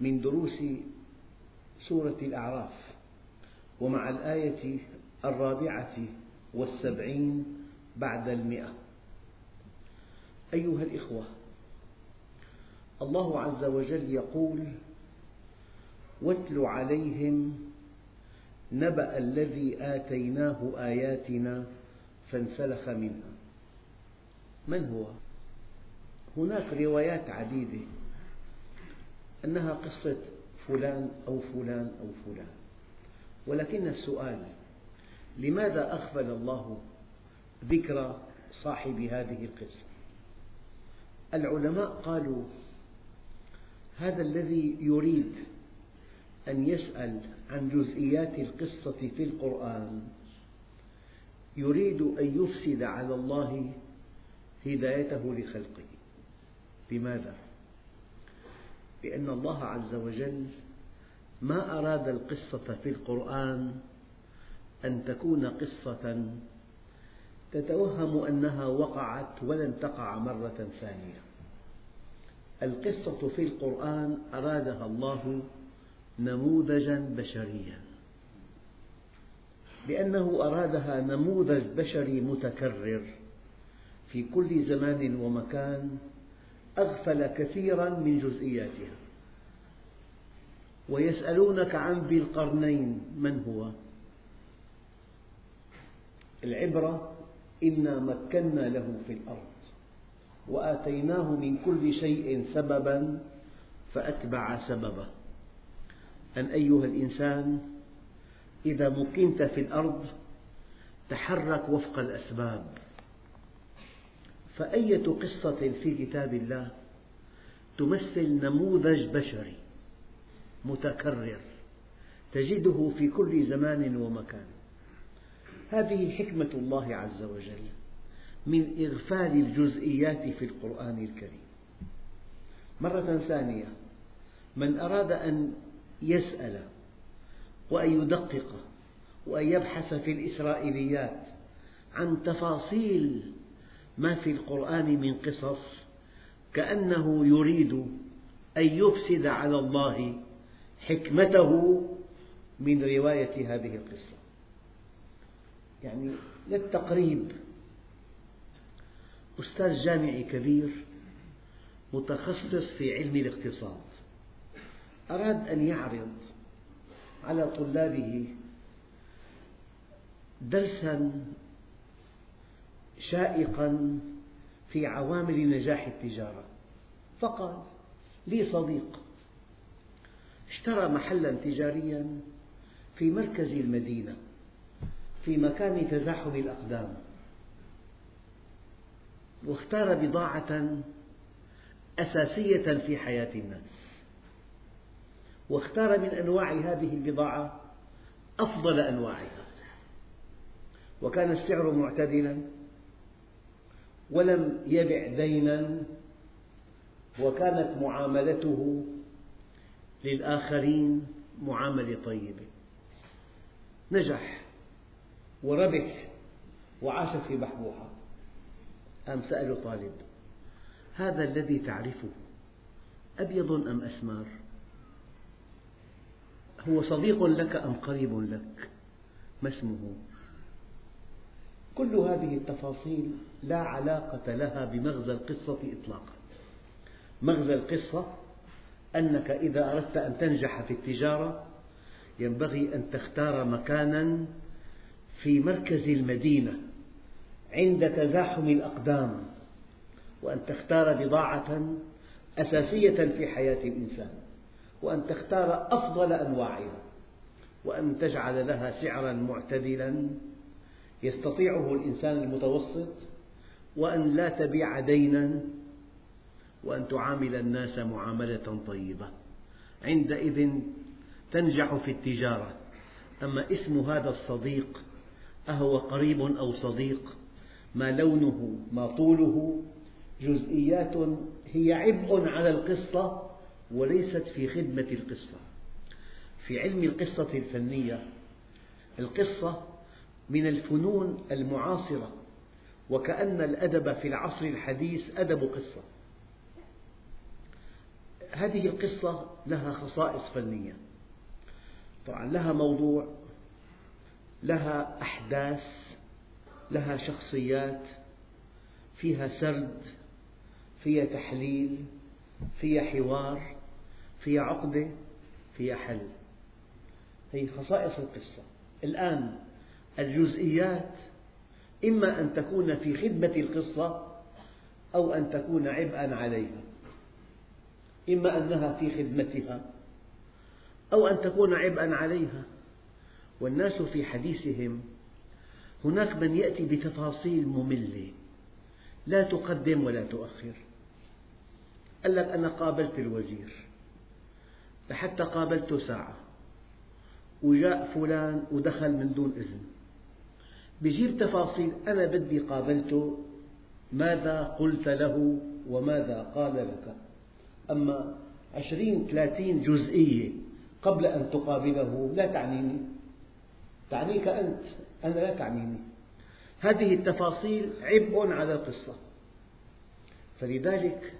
من دروس سورة الأعراف ومع الآية الرابعة والسبعين بعد المئة. أيها الإخوة الله عز وجل يقول واتل عليهم نبأ الذي آتيناه آياتنا فانسلخ منها. من هو؟ هناك روايات عديدة. أنها قصة فلان أو فلان أو فلان. ولكن السؤال لماذا أغفل الله ذكر صاحب هذه القصة؟ العلماء قالوا هذا الذي يريد أن يسأل عن جزئيات القصة في القرآن يريد أن يفسد على الله هدايته لخلقه. لماذا؟ لأن الله عز وجل ما أراد القصة في القرآن أن تكون قصة تتوهم أنها وقعت ولن تقع مرة ثانية. القصة في القرآن أرادها الله نموذجا بشريا. لأنه أرادها نموذج بشري متكرر في كل زمان ومكان أغفل كثيرا من جزئياتها. ويسألونك عن ذي القرنين من هو؟ العبرة إنا مكنا له في الأرض وآتيناه من كل شيء سببا فأتبع سببه. أن أيها الإنسان إذا مكنت في الأرض تحرك وفق الأسباب. فأية قصة في كتاب الله تمثل نموذج بشري متكرر تجده في كل زمان ومكان. هذه حكمة الله عز وجل من إغفال الجزئيات في القرآن الكريم. مرة ثانية من أراد أن يسأل وأن يدقق وأن يبحث في الإسرائيليات عن تفاصيل ما في القرآن من قصص كأنه يريد أن يفسد على الله حكمته من رواية هذه القصة. يعني للتقريب أستاذ جامعي كبير متخصص في علم الاقتصاد أراد أن يعرض على طلابه درسا شائقا في عوامل نجاح التجارة. فقال لي صديق اشترى محلا تجاريا في مركز المدينة في مكان تزاحم الأقدام واختار بضاعة أساسية في حياة الناس واختار من أنواع هذه البضاعة أفضل أنواعها وكان السعر معتدلا ولم يبع دينا وكانت معاملته للآخرين معاملة طيبة. نجح وربح وعاش في بحبوحة قام سأله طالب هذا الذي تعرفه أبيض أم أسمر هو صديق لك أم قريب لك؟ ما اسمه؟ كل هذه التفاصيل لا علاقة لها بمغزى القصة إطلاقا. مغزى القصة أنك إذا أردت أن تنجح في التجارة ينبغي أن تختار مكانا في مركز المدينة عند تزاحم الأقدام وأن تختار بضاعة أساسية في حياة الإنسان وأن تختار أفضل أنواعها وأن تجعل لها سعرا معتدلا يستطيعه الإنسان المتوسط وأن لا تبيع دينا وأن تعامل الناس معاملة طيبة. عندئذ تنجح في التجارة. أما اسم هذا الصديق أهو قريب أو صديق ما لونه ما طوله جزئيات هي عبء على القصة وليست في خدمة القصة. في علم القصة الفنية القصة من الفنون المعاصرة وكأن الأدب في العصر الحديث أدب قصة. هذه القصة لها خصائص فنية. طبعا لها موضوع لها أحداث لها شخصيات فيها سرد فيها تحليل فيها حوار فيها عقدة فيها حل. هذه خصائص القصة. الآن الجزئيات إما أن تكون في خدمة القصة أو أن تكون عبئا عليها إما أنها في خدمتها أو أن تكون عبئا عليها. والناس في حديثهم هناك من يأتي بتفاصيل مملة لا تقدم ولا تؤخر. قال لك أنا قابلت الوزير لحتى قابلته ساعة وجاء فلان ودخل من دون إذن. بيجيب تفاصيل. أنا بدي قابلته. ماذا قلت له وماذا قال لك؟ أما عشرين ثلاثين جزئية قبل أن تقابله لا تعنيني. تعنيك أنت. أنا لا تعنيني. هذه التفاصيل عبء على القصة. فلذلك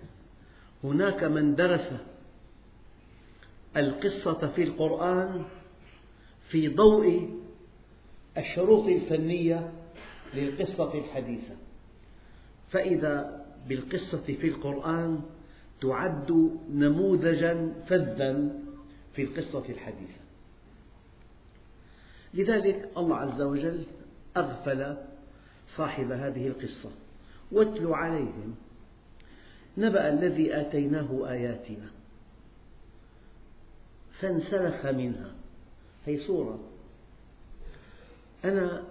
هناك من درس القصة في القرآن في ضوء الشروط الفنية للقصة الحديثة. فإذا بالقصة في القرآن تعد نموذجا فذا في القصة الحديثة. لذلك الله عز وجل أغفل صاحب هذه القصة. واتل عليهم. نبأ الذي آتيناه آياتنا. فانسلخ منها. هي صورة أنا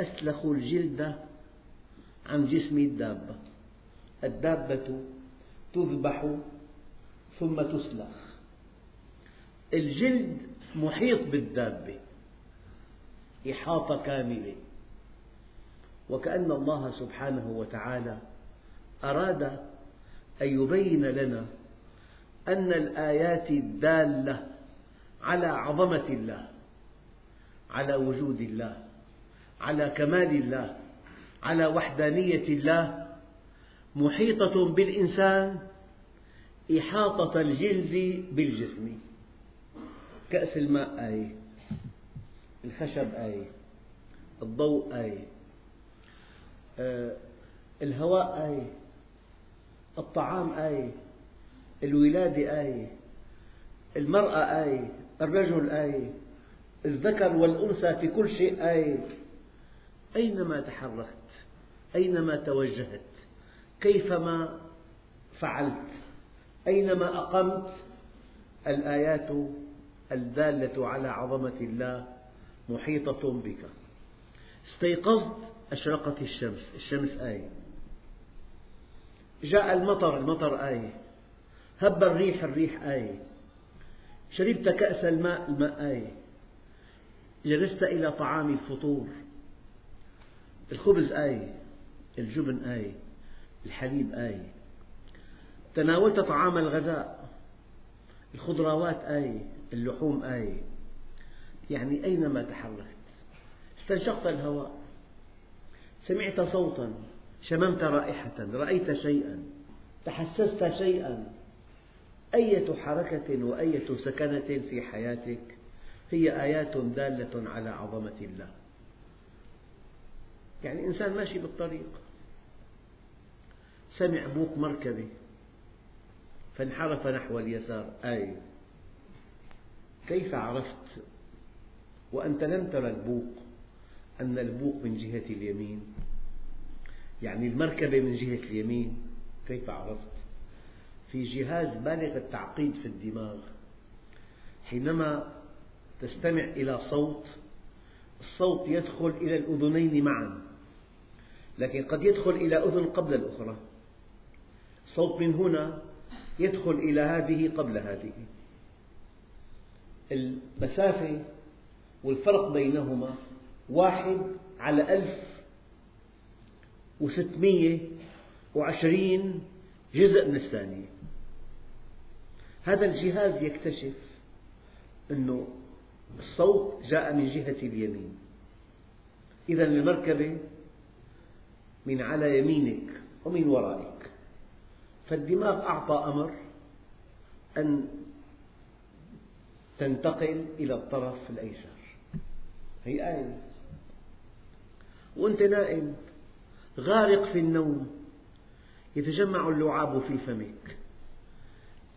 أسلخ الجلد عن جسم الدابة. الدابة تذبح ثم تسلخ. الجلد محيط بالدابة إحاطة كاملة. وكأن الله سبحانه وتعالى أراد أن يبين لنا أن الآيات الدالة على عظمة الله. على وجود الله على كمال الله على وحدانية الله. محيطة بالإنسان إحاطة الجلد بالجسم. كأس الماء آية الخشب آية الضوء آية الهواء آية الطعام آية الولادة آية المرأة آية الرجل آية الذكر والأنثى في كل شيء آية أينما تحركت أينما توجهت كيفما فعلت أينما أقمت الآيات الدالة على عظمة الله محيطة بك. استيقظت أشرقت الشمس. الشمس آية جاء المطر المطر آية هب الريح الريح آية شربت كأس الماء الماء آية جلست إلى طعام الفطور. الخبز آية الجبن آية الحليب آية تناولت طعام الغداء الخضروات آية اللحوم آية يعني أينما تحركت. استنشقت الهواء. سمعت صوتا. شممت رائحة. رأيت شيئا. تحسست شيئا. أية حركة وأية سكنة في حياتك؟ هي آيات دالة على عظمة الله. يعني إنسان ماشي بالطريق. سمع بوق مركبة فانحرف نحو اليسار. آية كيف عرفت وأنت لم ترى البوق؟ أن البوق من جهة اليمين. يعني المركبة من جهة اليمين. كيف عرفت؟ في جهاز بالغ التعقيد في الدماغ. حينما تستمع إلى صوت الصوت يدخل إلى الأذنين معا لكن قد يدخل إلى أذن قبل الأخرى. صوت من هنا يدخل إلى هذه قبل هذه. المسافة والفرق بينهما واحد على ألف وستمية وعشرين جزء من الثانية. هذا الجهاز يكتشف أن الصوت جاء من جهة اليمين. إذا المركبة من على يمينك ومن ورائك. فالدماغ أعطى أمر أن تنتقل إلى الطرف الأيسر. هي آية. وأنت نائم غارق في النوم يتجمع اللعاب في فمك.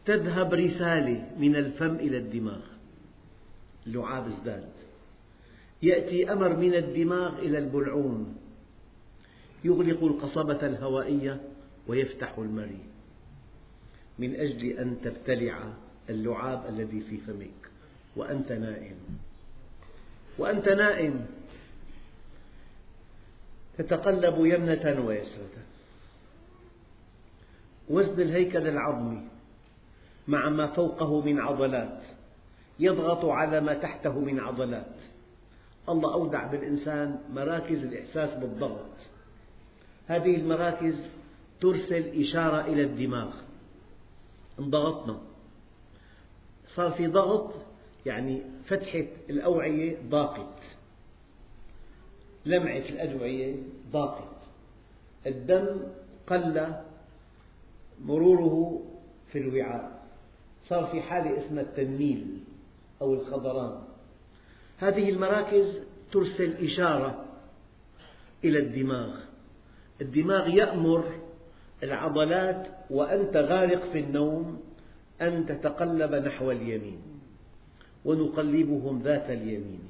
تذهب رسالة من الفم إلى الدماغ. اللعاب ازداد يأتي أمر من الدماغ إلى البلعوم يغلق القصبة الهوائية ويفتح المريء. من أجل أن تبتلع اللعاب الذي في فمك. وأنت نائم. وأنت نائم. تتقلب يمنة ويسرة. وزن الهيكل العظمي مع ما فوقه من عضلات. يضغط على ما تحته من عضلات. الله أودع بالإنسان مراكز الإحساس بالضغط. هذه المراكز ترسل إشارة إلى الدماغ. انضغطنا. صار في ضغط يعني فتحة الأوعية ضاقت. لمعة الأدوية ضاقت. الدم قل مروره في الوعاء. صار في حالة اسمها التنميل. أو الخضران. هذه المراكز ترسل إشارة إلى الدماغ. الدماغ يأمر العضلات وأنت غارق في النوم أن تتقلب نحو اليمين ونقلبهم ذات اليمين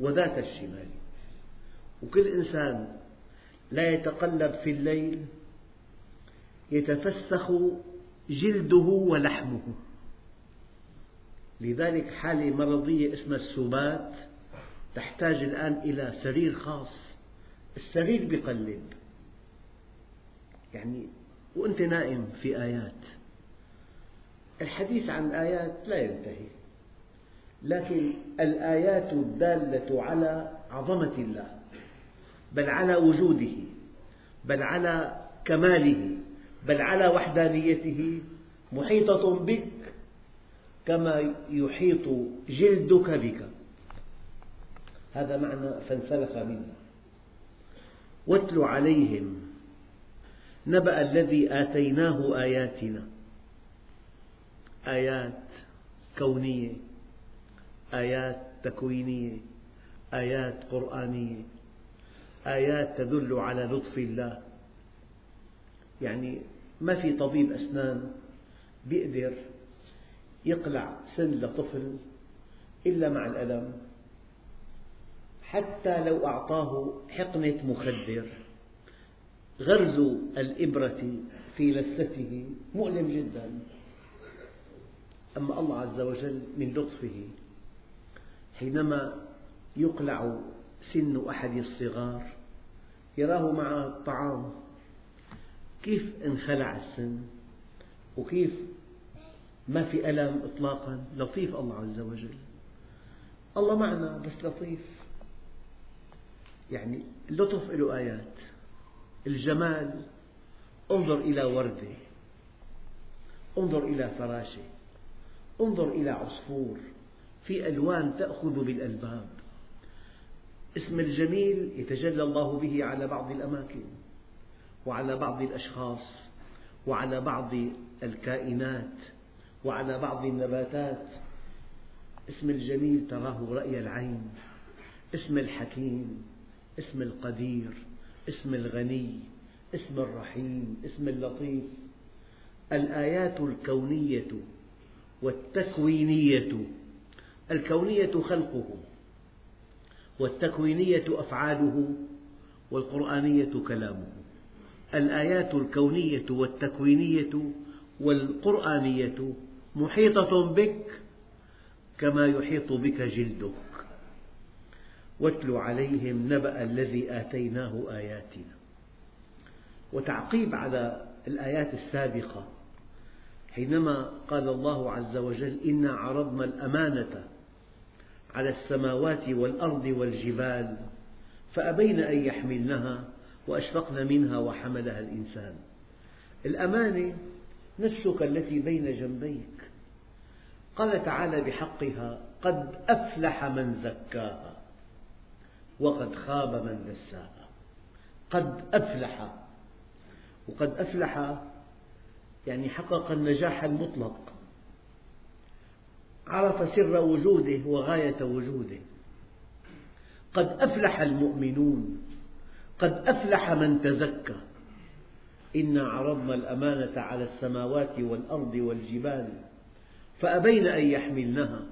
وذات الشمال. وكل إنسان لا يتقلب في الليل يتفسخ جلده ولحمه. لذلك حالة مرضية اسمها السبات تحتاج الآن إلى سرير خاص. السرير بقلب. يعني وأنت نائم في آيات. الحديث عن آيات لا ينتهي. لكن الآيات الدالة على عظمة الله بل على وجوده بل على كماله بل على وحدانيته محيطة بك كما يحيط جلدك بك. هذا معنى فانسلخ منها واتل عليهم. نبأ الذي آتيناه آياتنا. آيات كونية آيات تكوينية آيات قرآنية آيات تدل على لطف الله. يعني ما في طبيب أسنان يقدر يقلع سن لطفل إلا مع الألم حتى لو أعطاه حقنة مخدر. غرز الإبرة في لثته مؤلم جدا. أما الله عز وجل من لطفه حينما يقلع سن أحد الصغار يراه مع الطعام كيف انخلع السن؟ وكيف ما في ألم إطلاقا. لطيف الله عز وجل. الله معنا بس لطيف. يعني اللطف له آيات. الجمال انظر إلى وردة. انظر إلى فراشة. انظر إلى عصفور. في ألوان تأخذ بالألباب. اسم الجميل يتجلى الله به على بعض الأماكن وعلى بعض الأشخاص وعلى بعض الكائنات. وعلى بعض النباتات. اسم الجميل تراه رأي العين اسم الحكيم اسم القدير اسم الغني اسم الرحيم اسم اللطيف. الآيات الكونية والتكوينية الكونية خلقه والتكوينية أفعاله والقرآنية كلامه. الآيات الكونية والتكوينية والقرآنية محيطة بك كما يحيط بك جلدك. واتل عليهم نبأ الذي آتيناه آياتنا. وتعقيب على الآيات السابقة. حينما قال الله عز وجل إنا عرضنا الأمانة على السماوات والأرض والجبال فأبين أن يحملنها وأشفقن منها وحملها الإنسان. الأمانة نفسك التي بين جنبيك. قال تعالى بحقها قد أفلح من زكاها وقد خاب من دساها قد أفلح. وقد أفلح يعني حقق النجاح المطلق. عرف سر وجوده وغاية وجوده. قد أفلح المؤمنون قد أفلح من تزكى. إنا عرضنا الأمانة على السماوات والأرض والجبال. فأبين أن يحملنها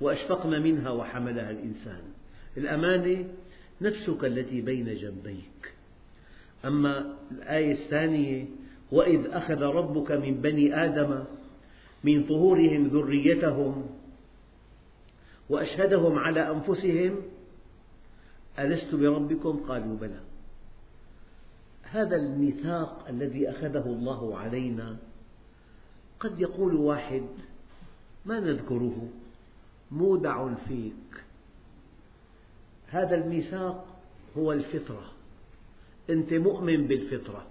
وأشفقن منها وحملها الإنسان. الأمانة نفسك التي بين جنبيك. أما الآية الثانية وإذ أخذ ربك من بني آدم من ظهورهم ذريتهم وأشهدهم على أنفسهم ألست بربكم؟ قالوا بلى. هذا الميثاق الذي أخذه الله علينا قد يقول واحد ما نذكره؟ مودع فيك. هذا الميثاق هو الفطرة. أنت مؤمن بالفطرة.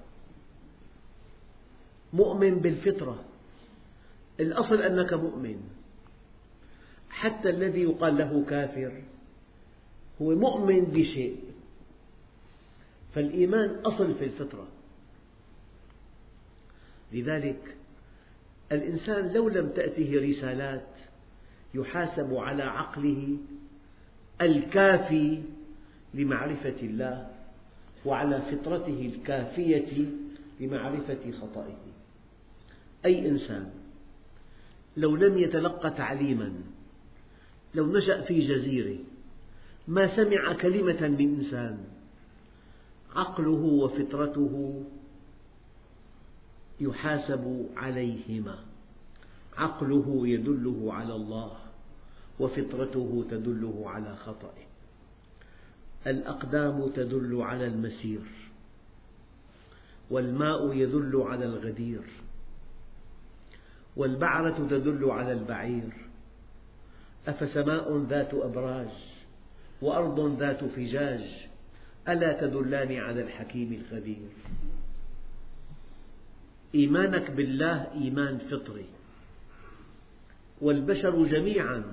مؤمن بالفطرة. الأصل أنك مؤمن. حتى الذي يقال له كافر هو مؤمن بشيء. فالإيمان أصل في الفطرة. لذلك الإنسان لو لم تأته رسالات يحاسب على عقله الكافي لمعرفة الله وعلى فطرته الكافية لمعرفة خطئه. أي إنسان لو لم يتلقى تعليما لو نشأ في جزيرة ما سمع كلمة من إنسان عقله وفطرته يحاسب عليهما. عقله يدله على الله وفطرته تدله على خطئه. الأقدام تدل على المسير والماء يدل على الغدير والبعرة تدل على البعير. أفسماء ذات أبراج وأرض ذات فجاج ألا تدلان على الحكيم الخبير؟ إيمانك بالله إيمان فطري. والبشر جميعا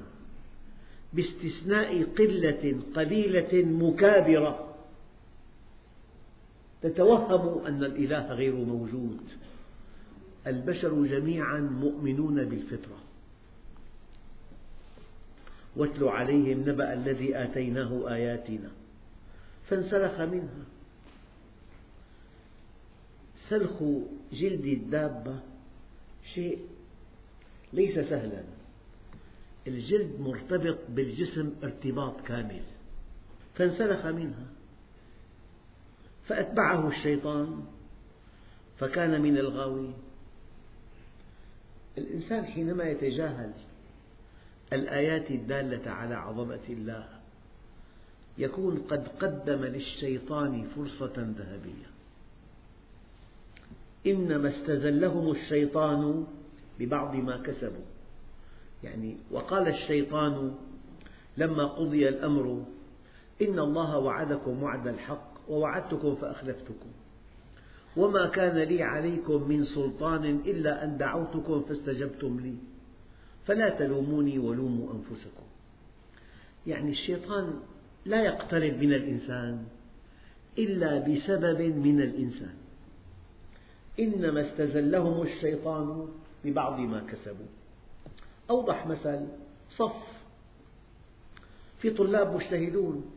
باستثناء قلة قليلة مكابرة. تتوهم أن الإله غير موجود. البشر جميعا مؤمنون بالفطرة. واتل عليهم نبأ الذي آتيناه آياتنا. فانسلخ منها. سلخ جلد الدابة شيء ليس سهلا. الجلد مرتبط بالجسم ارتباط كامل فانسلخ منها فأتبعه الشيطان فكان من الغاوين. الإنسان حينما يتجاهل الآيات الدالة على عظمة الله يكون قد قدم للشيطان فرصة ذهبية. إنما استزلهم الشيطان ببعض ما كسبوا. يعني وقال الشيطان لما قضي الأمر إن الله وعدكم وعد الحق ووعدتكم فأخلفتكم. وما كان لي عليكم من سلطان إلا أن دعوتكم فاستجبتم لي. فلا تلوموني ولوموا أنفسكم. يعني الشيطان لا يقترب من الإنسان إلا بسبب من الإنسان. إنما استزلهم الشيطان ببعض ما كسبوا. أوضح مثل صف. في طلاب مجتهدون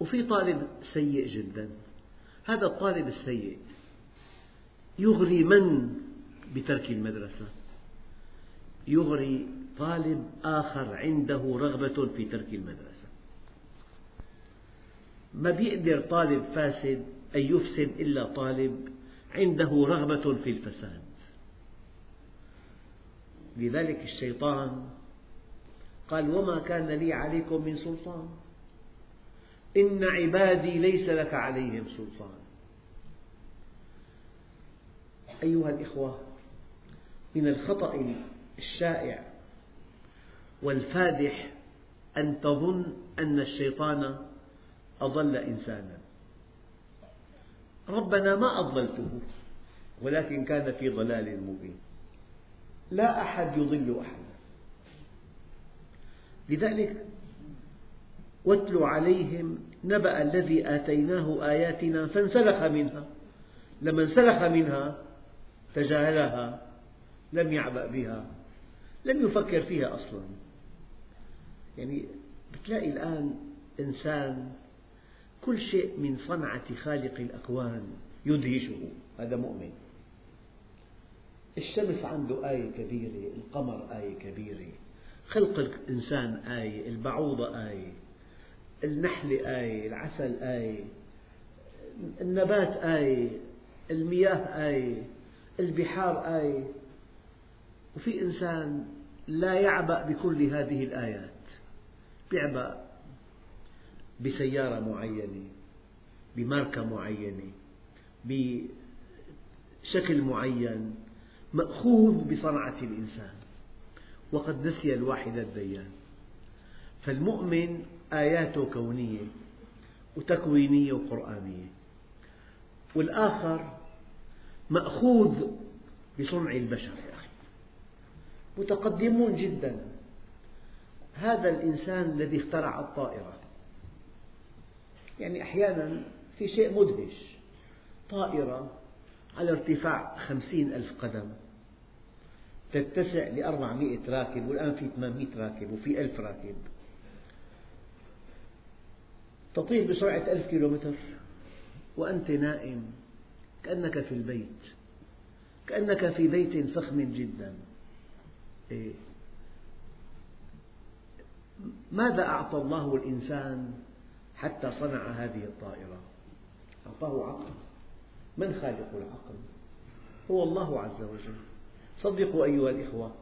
وفي طالب سيء جدا. هذا الطالب السيء يغري من بترك المدرسة؟ يغري طالب آخر عنده رغبة في ترك المدرسة. ما بيقدر طالب فاسد أن يفسد إلا طالب عنده رغبة في الفساد. لذلك الشيطان قال وما كان لي عليكم من سلطان. إن عبادي ليس لك عليهم سلطان. أيها الإخوة من الخطأ الشائع والفادح أن تظن أن الشيطان أضل إنسانا. ربنا ما أضللته ولكن كان في ضلال مبين. لا أحد يضل أحدا لذلك واتل عليهم نبأ الذي آتيناه آياتنا فانسلخ منها. لما انسلخ منها تجاهلها لم يعبأ بها لم يفكر فيها أصلا. يعني بتلاقي الآن إنسان كل شيء من صنعة خالق الأكوان يدهشه هذا مؤمن. الشمس عنده آية كبيرة القمر آية كبيرة خلق الإنسان آية البعوضة آية النحل آية العسل آية النبات آية المياه آية البحار آية. وفي إنسان لا يعبأ بكل هذه الآيات يعبأ بسيارة معينة بماركة معينة بشكل معين مأخوذ بصنعة الإنسان. وقد نسي الواحد الديان. فالمؤمن آياته كونية وتكوينية وقرآنية. والآخر مأخوذ بصنع البشر يا أخي. متقدمون جدا. هذا الإنسان الذي اخترع الطائرة. يعني أحيانا في شيء مدهش. طائرة على ارتفاع خمسين ألف قدم. تتسع لأربعمئة راكب والآن في ثمانمئة راكب وفي ألف راكب. تطير بسرعة ألف كيلومتر وأنت نائم كأنك في البيت. كأنك في بيت فخم جدا. إيه؟ ماذا أعطى الله الإنسان حتى صنع هذه الطائرة. أعطاه عقل. من خالق العقل؟ هو الله عز وجل. صدقوا أيها الإخوة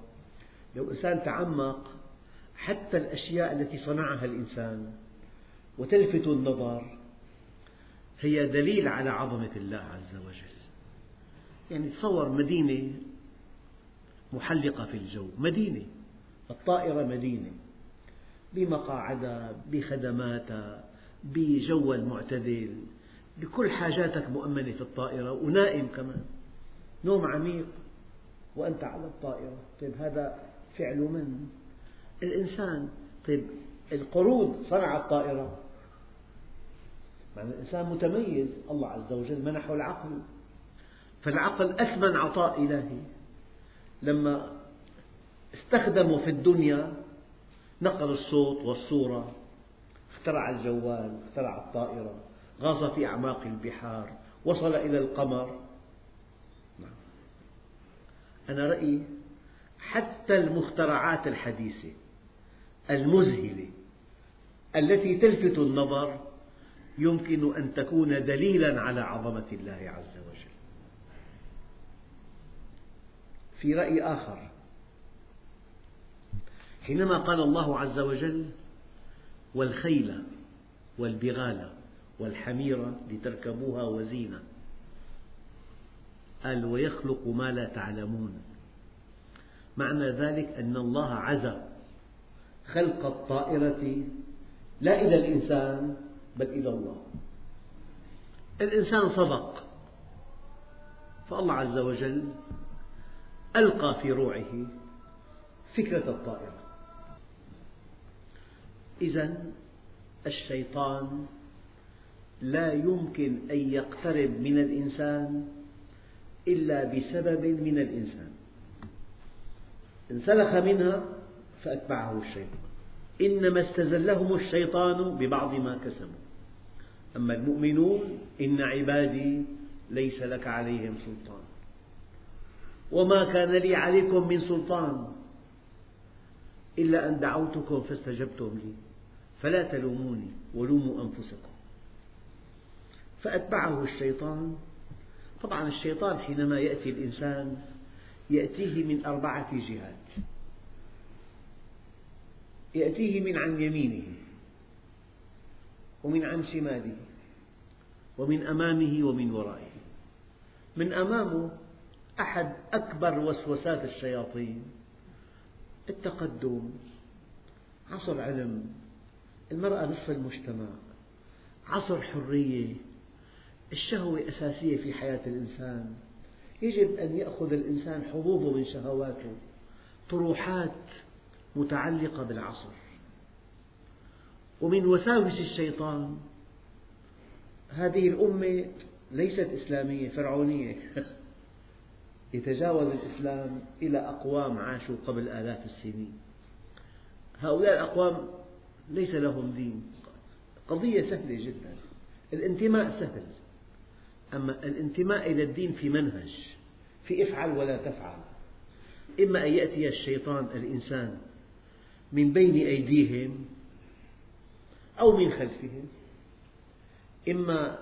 لو إنسان تعمق حتى الأشياء التي صنعها الإنسان وتلفت النظر هي دليل على عظمة الله عز وجل. يعني تصور مدينة محلقة في الجو مدينة الطائرة مدينة بمقاعدها بخدماتها بجو المعتدل بكل حاجاتك مؤمنة في الطائرة ونائم كمان. نوم عميق وأنت على الطائرة. طيب هذا فعل من؟ الإنسان طيب القرود صنع الطائرة. معنى الإنسان متميز الله عز وجل منحه العقل. فالعقل أثمن عطاء إلهي. لما استخدموا في الدنيا نقل الصوت والصورة اخترع الجوال اخترع الطائرة غاص في أعماق البحار وصل إلى القمر نعم. أنا رأيي حتى المخترعات الحديثة المذهلة التي تلفت النظر يمكن أن تكون دليلا على عظمة الله عز وجل في رأي آخر حينما قال الله عز وجل والخيل والبغال والحمير لتركبوها وزينة. قال ويخلق ما لا تعلمون. معنى ذلك أن الله عزى خلق الطائرة لا إلى الإنسان بل إلى الله. الإنسان صدق فالله عز وجل ألقى في روعه فكرة الطائرة. إذا الشيطان لا يمكن أن يقترب من الإنسان إلا بسبب من الإنسان. انسلخ منها فأتبعه الشيطان. إنما استزلهم الشيطان ببعض ما كسبوا. أما المؤمنون إن عبادي ليس لك عليهم سلطان. وما كان لي عليكم من سلطان إلا أن دعوتكم فاستجبتم لي. فلا تلوموني ولوموا أنفسكم. فأتبعه الشيطان. طبعا الشيطان حينما يأتي الإنسان يأتيه من أربعة جهات. يأتيه من عن يمينه ومن عن شماله ومن أمامه ومن ورائه. من أمامه أحد أكبر وسوسات الشياطين التقدم عصر علم المرأة نصف المجتمع عصر حرية الشهوة أساسية في حياة الإنسان. يجب أن يأخذ الإنسان حظوظه من شهواته طروحات متعلقة بالعصر. ومن وساوس الشيطان هذه الأمة ليست إسلامية فرعونية. يتجاوز الإسلام إلى أقوام عاشوا قبل آلاف السنين. هؤلاء الأقوام ليس لهم دين. قضية سهلة جدا. الانتماء سهل. أما الانتماء إلى الدين في منهج في افعل ولا تفعل. إما أن يأتي الشيطان الإنسان من بين أيديهم أو من خلفهم. إما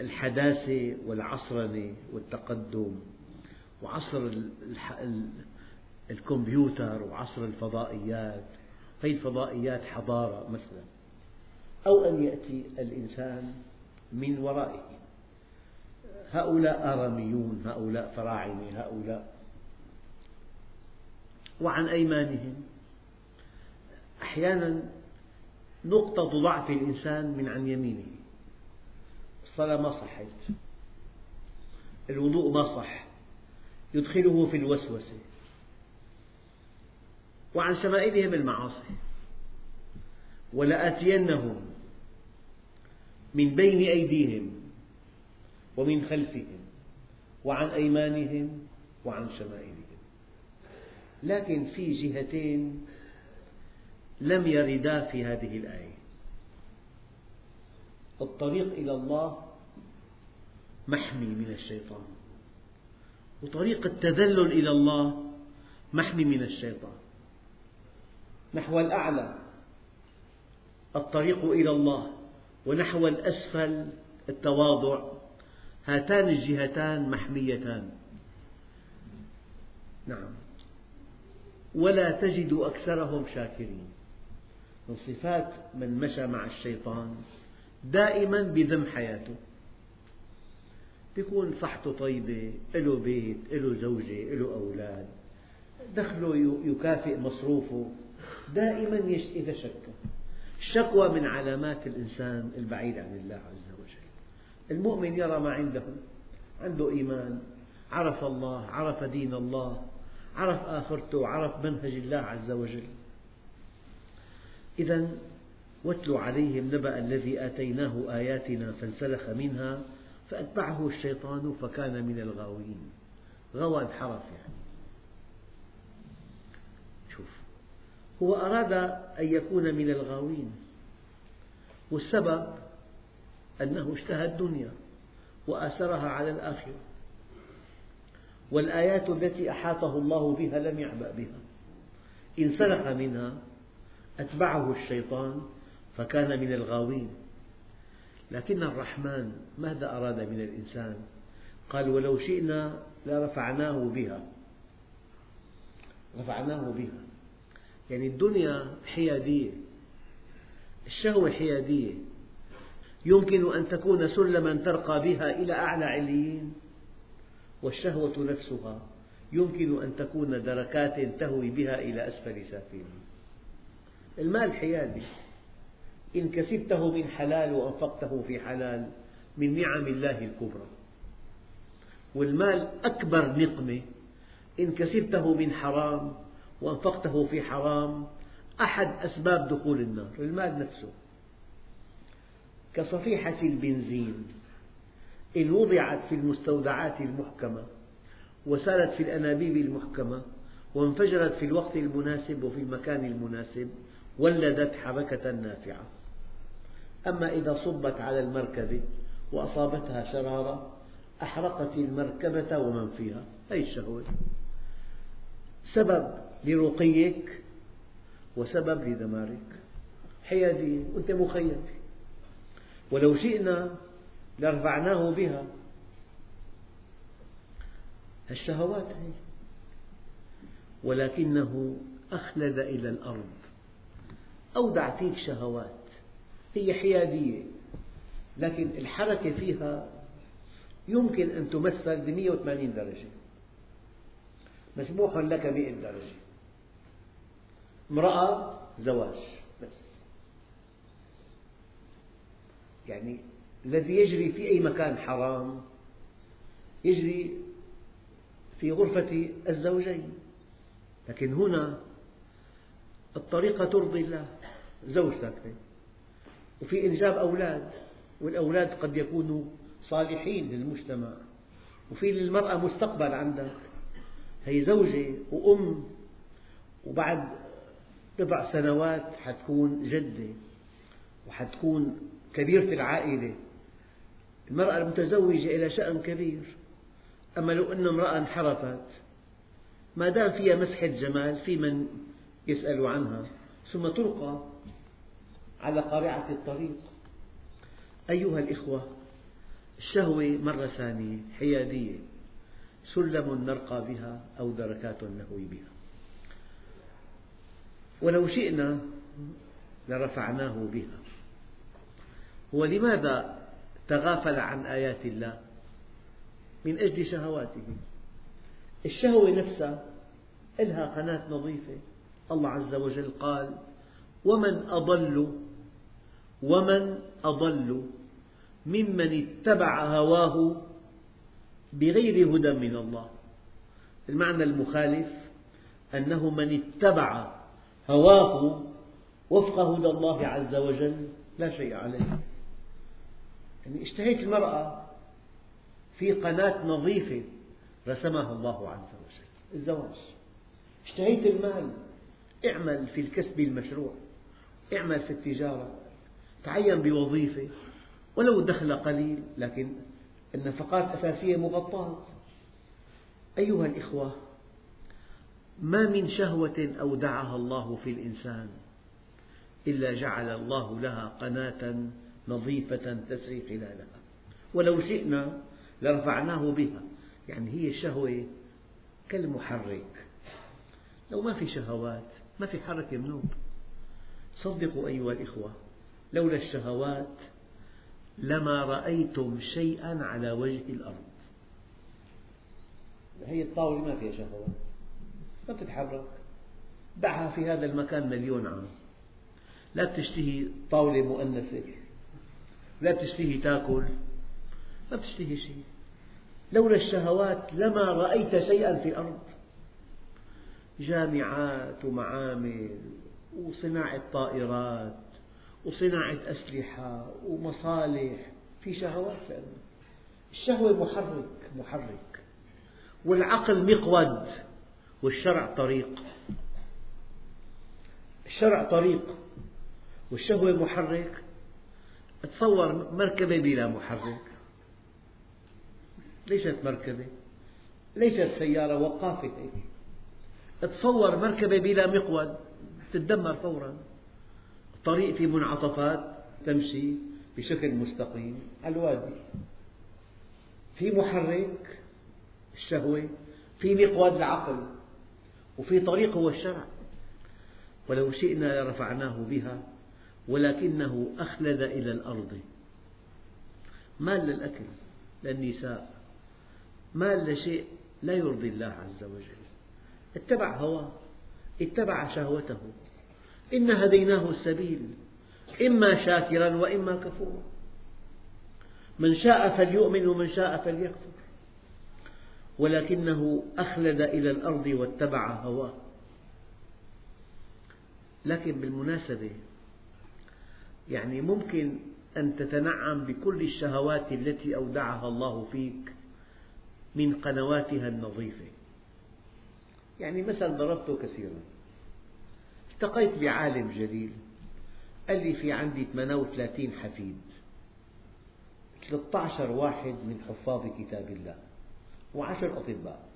الحداثة والعصرنة والتقدم وعصر الكمبيوتر وعصر الفضائيات هذه الفضائيات حضارة مثلا أو أن يأتي الإنسان من ورائه. هؤلاء آراميون هؤلاء فراعنة هؤلاء. وعن أيمانهم أحيانا نقطة ضعف الإنسان من عن يمينه. الصلاة ما صحت الوضوء ما صح. يدخله في الوسوسة. وعن شمائلهم المعاصي. ولآتينهم من بين أيديهم ومن خلفهم وعن أيمانهم وعن شمائلهم. لكن في جهتين لم يردا في هذه الآية. الطريق إلى الله محمي من الشيطان وطريق التذلل إلى الله محمي من الشيطان. نحو الأعلى. الطريق إلى الله ونحو الأسفل التواضع. هاتان الجهتان محميتان. نعم. ولا تجد أكثرهم شاكرين. من صفات من مشى مع الشيطان دائما بذم حياته. يكون صحته طيبة له بيت له زوجة له أولاد. دخله يكافئ مصروفه. دائما يتشكى الشكوى من علامات الإنسان البعيد عن الله عز وجل. المؤمن يرى ما عنده. عنده إيمان. عرف الله عرف دين الله عرف آخرته عرف منهج الله عز وجل. إذا واتل عليهم نبأ الذي آتيناه آياتنا فانسلخ منها فأتبعه الشيطان فكان من الغاوين. غوى انحرف يعني. شوف. هو أراد أن يكون من الغاوين والسبب أنه اشتهى الدنيا وآثرها على الآخرة والآيات التي أحاطه الله بها لم يعبأ بها. انسلخ منها أتبعه الشيطان فكان من الغاوين. لكن الرحمن ماذا أراد من الإنسان؟ قال ولو شئنا لرفعناه بها. رفعناه بها. يعني الدنيا حيادية الشهوة حيادية. يمكن أن تكون سلما ترقى بها إلى أعلى عليين والشهوة نفسها يمكن أن تكون دركات تهوي بها إلى أسفل سافلين. المال حيادي. إن كسبته من حلال وأنفقته في حلال من نعم الله الكبرى. والمال أكبر نقمة. إن كسبته من حرام وأنفقته في حرام أحد أسباب دخول النار المال نفسه. كصفيحة البنزين إن وضعت في المستودعات المحكمة وسالت في الأنابيب المحكمة وانفجرت في الوقت المناسب وفي المكان المناسب ولدت حركة نافعة. أما إذا صبت على المركبة وأصابتها شرارة أحرقت المركبة ومن فيها هذه الشهوة سبب لرقيك وسبب لدمارك. حيادية وأنت مخير ولو شئنا لرفعناه بها. الشهوات هي. ولكنه أخلد إلى الأرض. أودع فيك شهوات. هي حيادية. لكن الحركة فيها يمكن أن تمثل ب 180 درجة. مسموح لك مئة درجة. امرأة زواج بس. يعني الذي يجري في أي مكان حرام يجري في غرفة الزوجين. لكن هنا الطريقة ترضي الله زوجتك وفي إنجاب أولاد والأولاد قد يكونوا صالحين للمجتمع. وفي للمرأة مستقبل عندك. هي زوجة وأم وبعد بضع سنوات حتكون جدة وحتكون كبيرة العائلة. المرأة المتزوجة إلى شأن كبير. أما لو أن امرأة انحرفت ما دام فيها مسحة جمال في من يسأل عنها. ثم تلقى على قارعة الطريق. أيها الإخوة الشهوة مرة ثانية حيادية. سلم نرقى بها أو دركات نهوي بها. ولو شئنا لرفعناه بها. ولماذا تغافل عن آيات الله؟ من أجل شهواته. الشهوة نفسها لها قناة نظيفة. الله عز وجل قال ومن أضل ومن أضل ممن اتبع هواه بغير هدى من الله. المعنى المخالف أنه من اتبع هواه وفق هدى الله عز وجل لا شيء عليه. يعني اشتهيت المرأة في قناة نظيفة رسمها الله عز وجل الزواج. اشتهيت المال اعمل في الكسب المشروع اعمل في التجارة تعين بوظيفة ولو دخل قليل لكن النفقات أساسية مغطاة. أيها الإخوة ما من شهوة أودعها الله في الإنسان إلا جعل الله لها قناة نظيفة تسري خلالها. ولو شئنا لرفعناه بها. يعني هي الشهوة كالمحرك. لو ما في شهوات ما في حركة منوب صدقوا أيها الإخوة لولا الشهوات لما رأيتم شيئا على وجه الأرض. هي الطاولة ما فيها شهوات. ما بتتحرك. دعها في هذا المكان مليون عام. لا بتشتهي طاولة مؤنثة. لا بتشتهي تاكل. ما بتشتهي شيء. لولا الشهوات لما رأيت شيئا في الأرض. جامعات ومعامل وصناعة طائرات وصناعة أسلحة ومصالح. في شهوات. الشهوة محرك محرك. والعقل مقود. والشرع طريق. الشرع طريق. والشهوة محرك. تصور مركبة بلا محرك. ليست مركبة. ليست سيارة وقافة تصور مركبة بلا مقود. تتدمر فورا. طريق في منعطفات تمشي بشكل مستقيم. على الوادي في محرك الشهوة في مقود العقل. وفي طريق هو الشرع. ولو شئنا لرفعناه بها ولكنه أخلد إلى الأرض. مال للأكل للنساء. مال لشيء لا يرضي الله عز وجل. اتبع هواه اتبع شهوته. إنا هديناه السبيل إما شاكرا وإما كفورا. من شاء فليؤمن ومن شاء فليكفر. ولكنه أخلد إلى الأرض واتبع هواه. لكن بالمناسبة يعني ممكن أن تتنعم بكل الشهوات التي أودعها الله فيك من قنواتها النظيفة. يعني مثل ضربته كثيرا. التقيت بعالم جليل. قال لي في عندي 38 حفيد. 13 واحد من حفاظ كتاب الله. وعشر أطباء.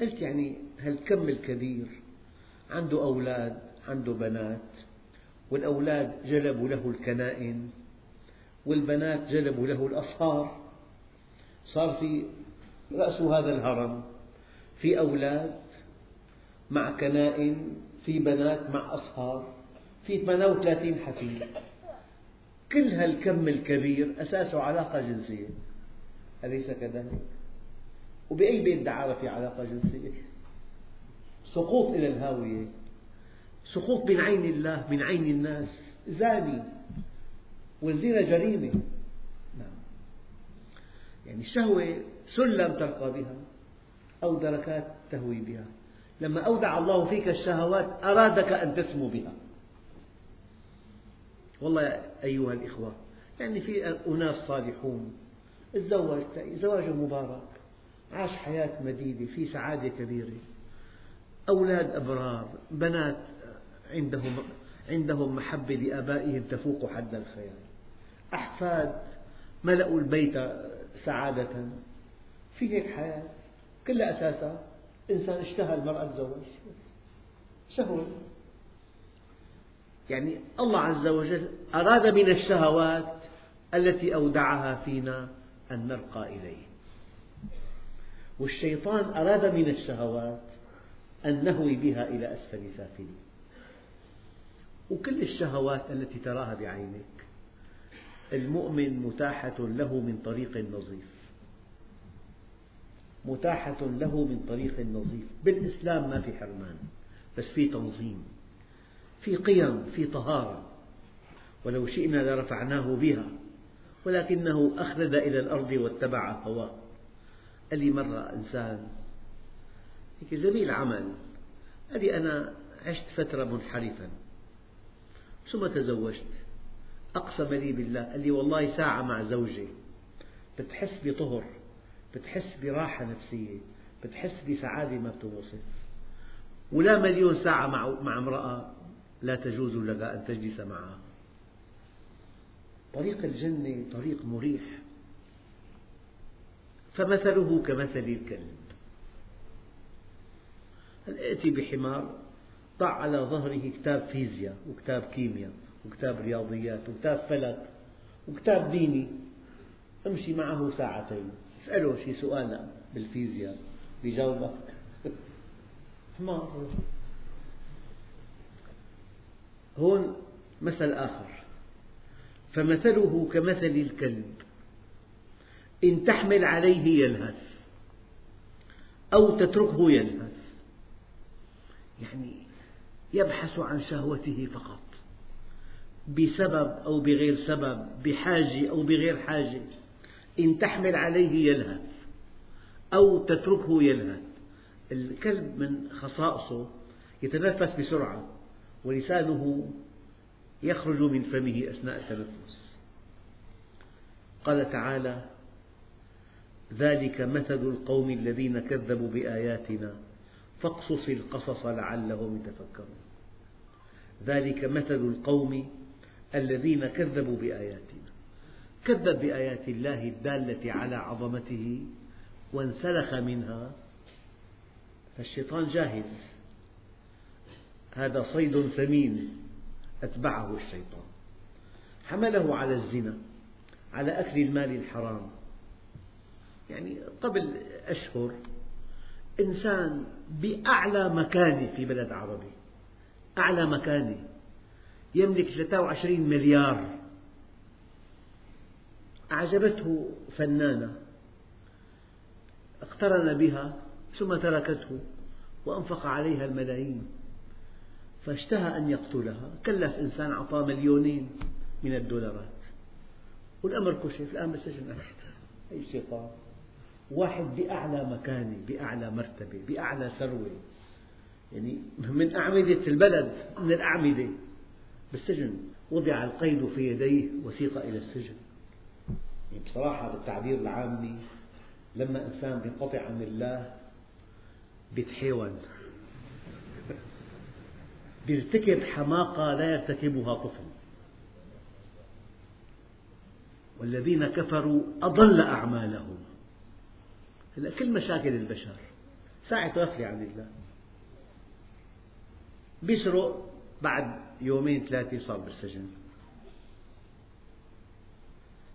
قلت يعني هالكم الكبير؟ عنده أولاد عنده بنات والأولاد جلبوا له الكنائن والبنات جلبوا له الأصهار. صار في رأس هذا الهرم في أولاد مع كنائن في بنات مع أصهار في 38 حفيد. كل هالكم الكبير أساسه علاقة جنسية. أليس كذلك؟ وبأي بيت دعارة في علاقة جنسية سقوط إلى الهاوية. سقوط من عين الله من عين الناس. زاني. والزنا جريمة. نعم. يعني الشهوة سلم ترقى بها أو دركات تهوي بها. لما أودع الله فيك الشهوات أرادك أن تسمو بها. والله أيها الإخوة يعني في أناس صالحون. تزوج زواج مبارك عاش حياة مديدة في سعادة كبيرة. أولاد أبرار بنات عندهم عندهم محبة لآبائهم تفوق حد الخيال. أحفاد ملأوا البيت سعادة. في هيك حياة كلها أساسها إنسان اشتهى المرأة تزوج. شهوة يعني الله عز وجل أراد من الشهوات التي أودعها فينا. أن نرقى إليه. والشيطان أراد من الشهوات أن نهوي بها إلى أسفل سافلين. وكل الشهوات التي تراها بعينك المؤمن متاحة له من طريق نظيف. متاحة له من طريق نظيف. بالإسلام ما في حرمان بس في تنظيم في قيم في طهارة. ولو شئنا لرفعناه بها. ولكنه أخلد إلى الأرض واتبع هواه. قال لي مرة إنسان هيك زميل عمل قال لي أنا عشت فترة منحرفا ثم تزوجت أقسم لي بالله. قال لي والله ساعة مع زوجي بتحس بطهر بتحس براحة نفسية بتحس بسعادة ما بتوصف. ولا مليون ساعة مع, مع امرأة لا تجوز لك أن تجلس معها. طريق الجنة طريق مريح. فمثله كمثل الكلب. ائتي بحمار؟ ضع على ظهره كتاب فيزياء وكتاب كيمياء وكتاب رياضيات وكتاب فلك وكتاب ديني. أمشي معه ساعتين. اسأله شي سؤال بالفيزياء. بيجاوبك حمار. هون مثل آخر. فمثله كمثل الكلب. إن تحمل عليه يلهث أو تتركه يلهث. يعني يبحث عن شهوته فقط. بسبب أو بغير سبب بحاجة أو بغير حاجة. إن تحمل عليه يلهث أو تتركه يلهث. الكلب من خصائصه يتنفس بسرعة ولسانه يخرج من فمه أثناء التنفس. قال تعالى ذلك مثل القوم الذين كذبوا بآياتنا فاقصص القصص لعلهم يتفكرون. ذلك مثل القوم الذين كذبوا بآياتنا. كذب بآيات الله الدالة على عظمته وانسلخ منها فالشيطان جاهز. هذا صيد ثمين. أتبعه الشيطان. حمله على الزنا على أكل المال الحرام. يعني قبل أشهر إنسان بأعلى مكانة في بلد عربي أعلى مكانة يملك 23 مليار. أعجبته فنانة اقترن بها ثم تركته وأنفق عليها الملايين. فاشتهى أن يقتلها. كلف إنسان أعطاه مليونين من الدولارات. والأمر كشف الآن بالسجن أي شيطان واحد بأعلى مكانة بأعلى مرتبة بأعلى ثروة. يعني من أعمدة البلد من الأعمدة. بالسجن. وضع القيد في يديه وسيق إلى السجن. يعني بصراحة بالتعبير العامي لما إنسان ينقطع عن الله بيتحيون بيرتكب حماقة لا يرتكبها طفل. والذين كفروا أضل أعمالهم. كل مشاكل البشر. ساعة غفلة عن الله بيسرق بعد يومين ثلاثة صار بالسجن.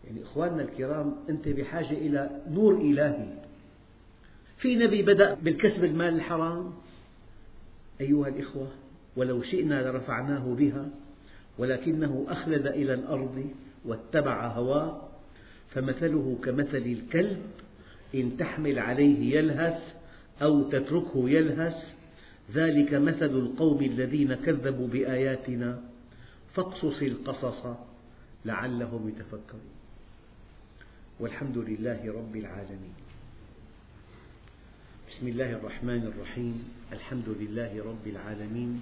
يعني إخواننا الكرام أنت بحاجة إلى نور إلهي. في نبي بدأ بالكسب المال الحرام؟ أيها الإخوة ولو شئنا لرفعناه بها ولكنه أخلد إلى الأرض واتبع هواه فمثله كمثل الكلب إن تحمل عليه يلهث أو تتركه يلهث ذلك مثل القوم الذين كذبوا بآياتنا فاقصص القصص لعلهم يتفكرون. والحمد لله رب العالمين. بسم الله الرحمن الرحيم. الحمد لله رب العالمين.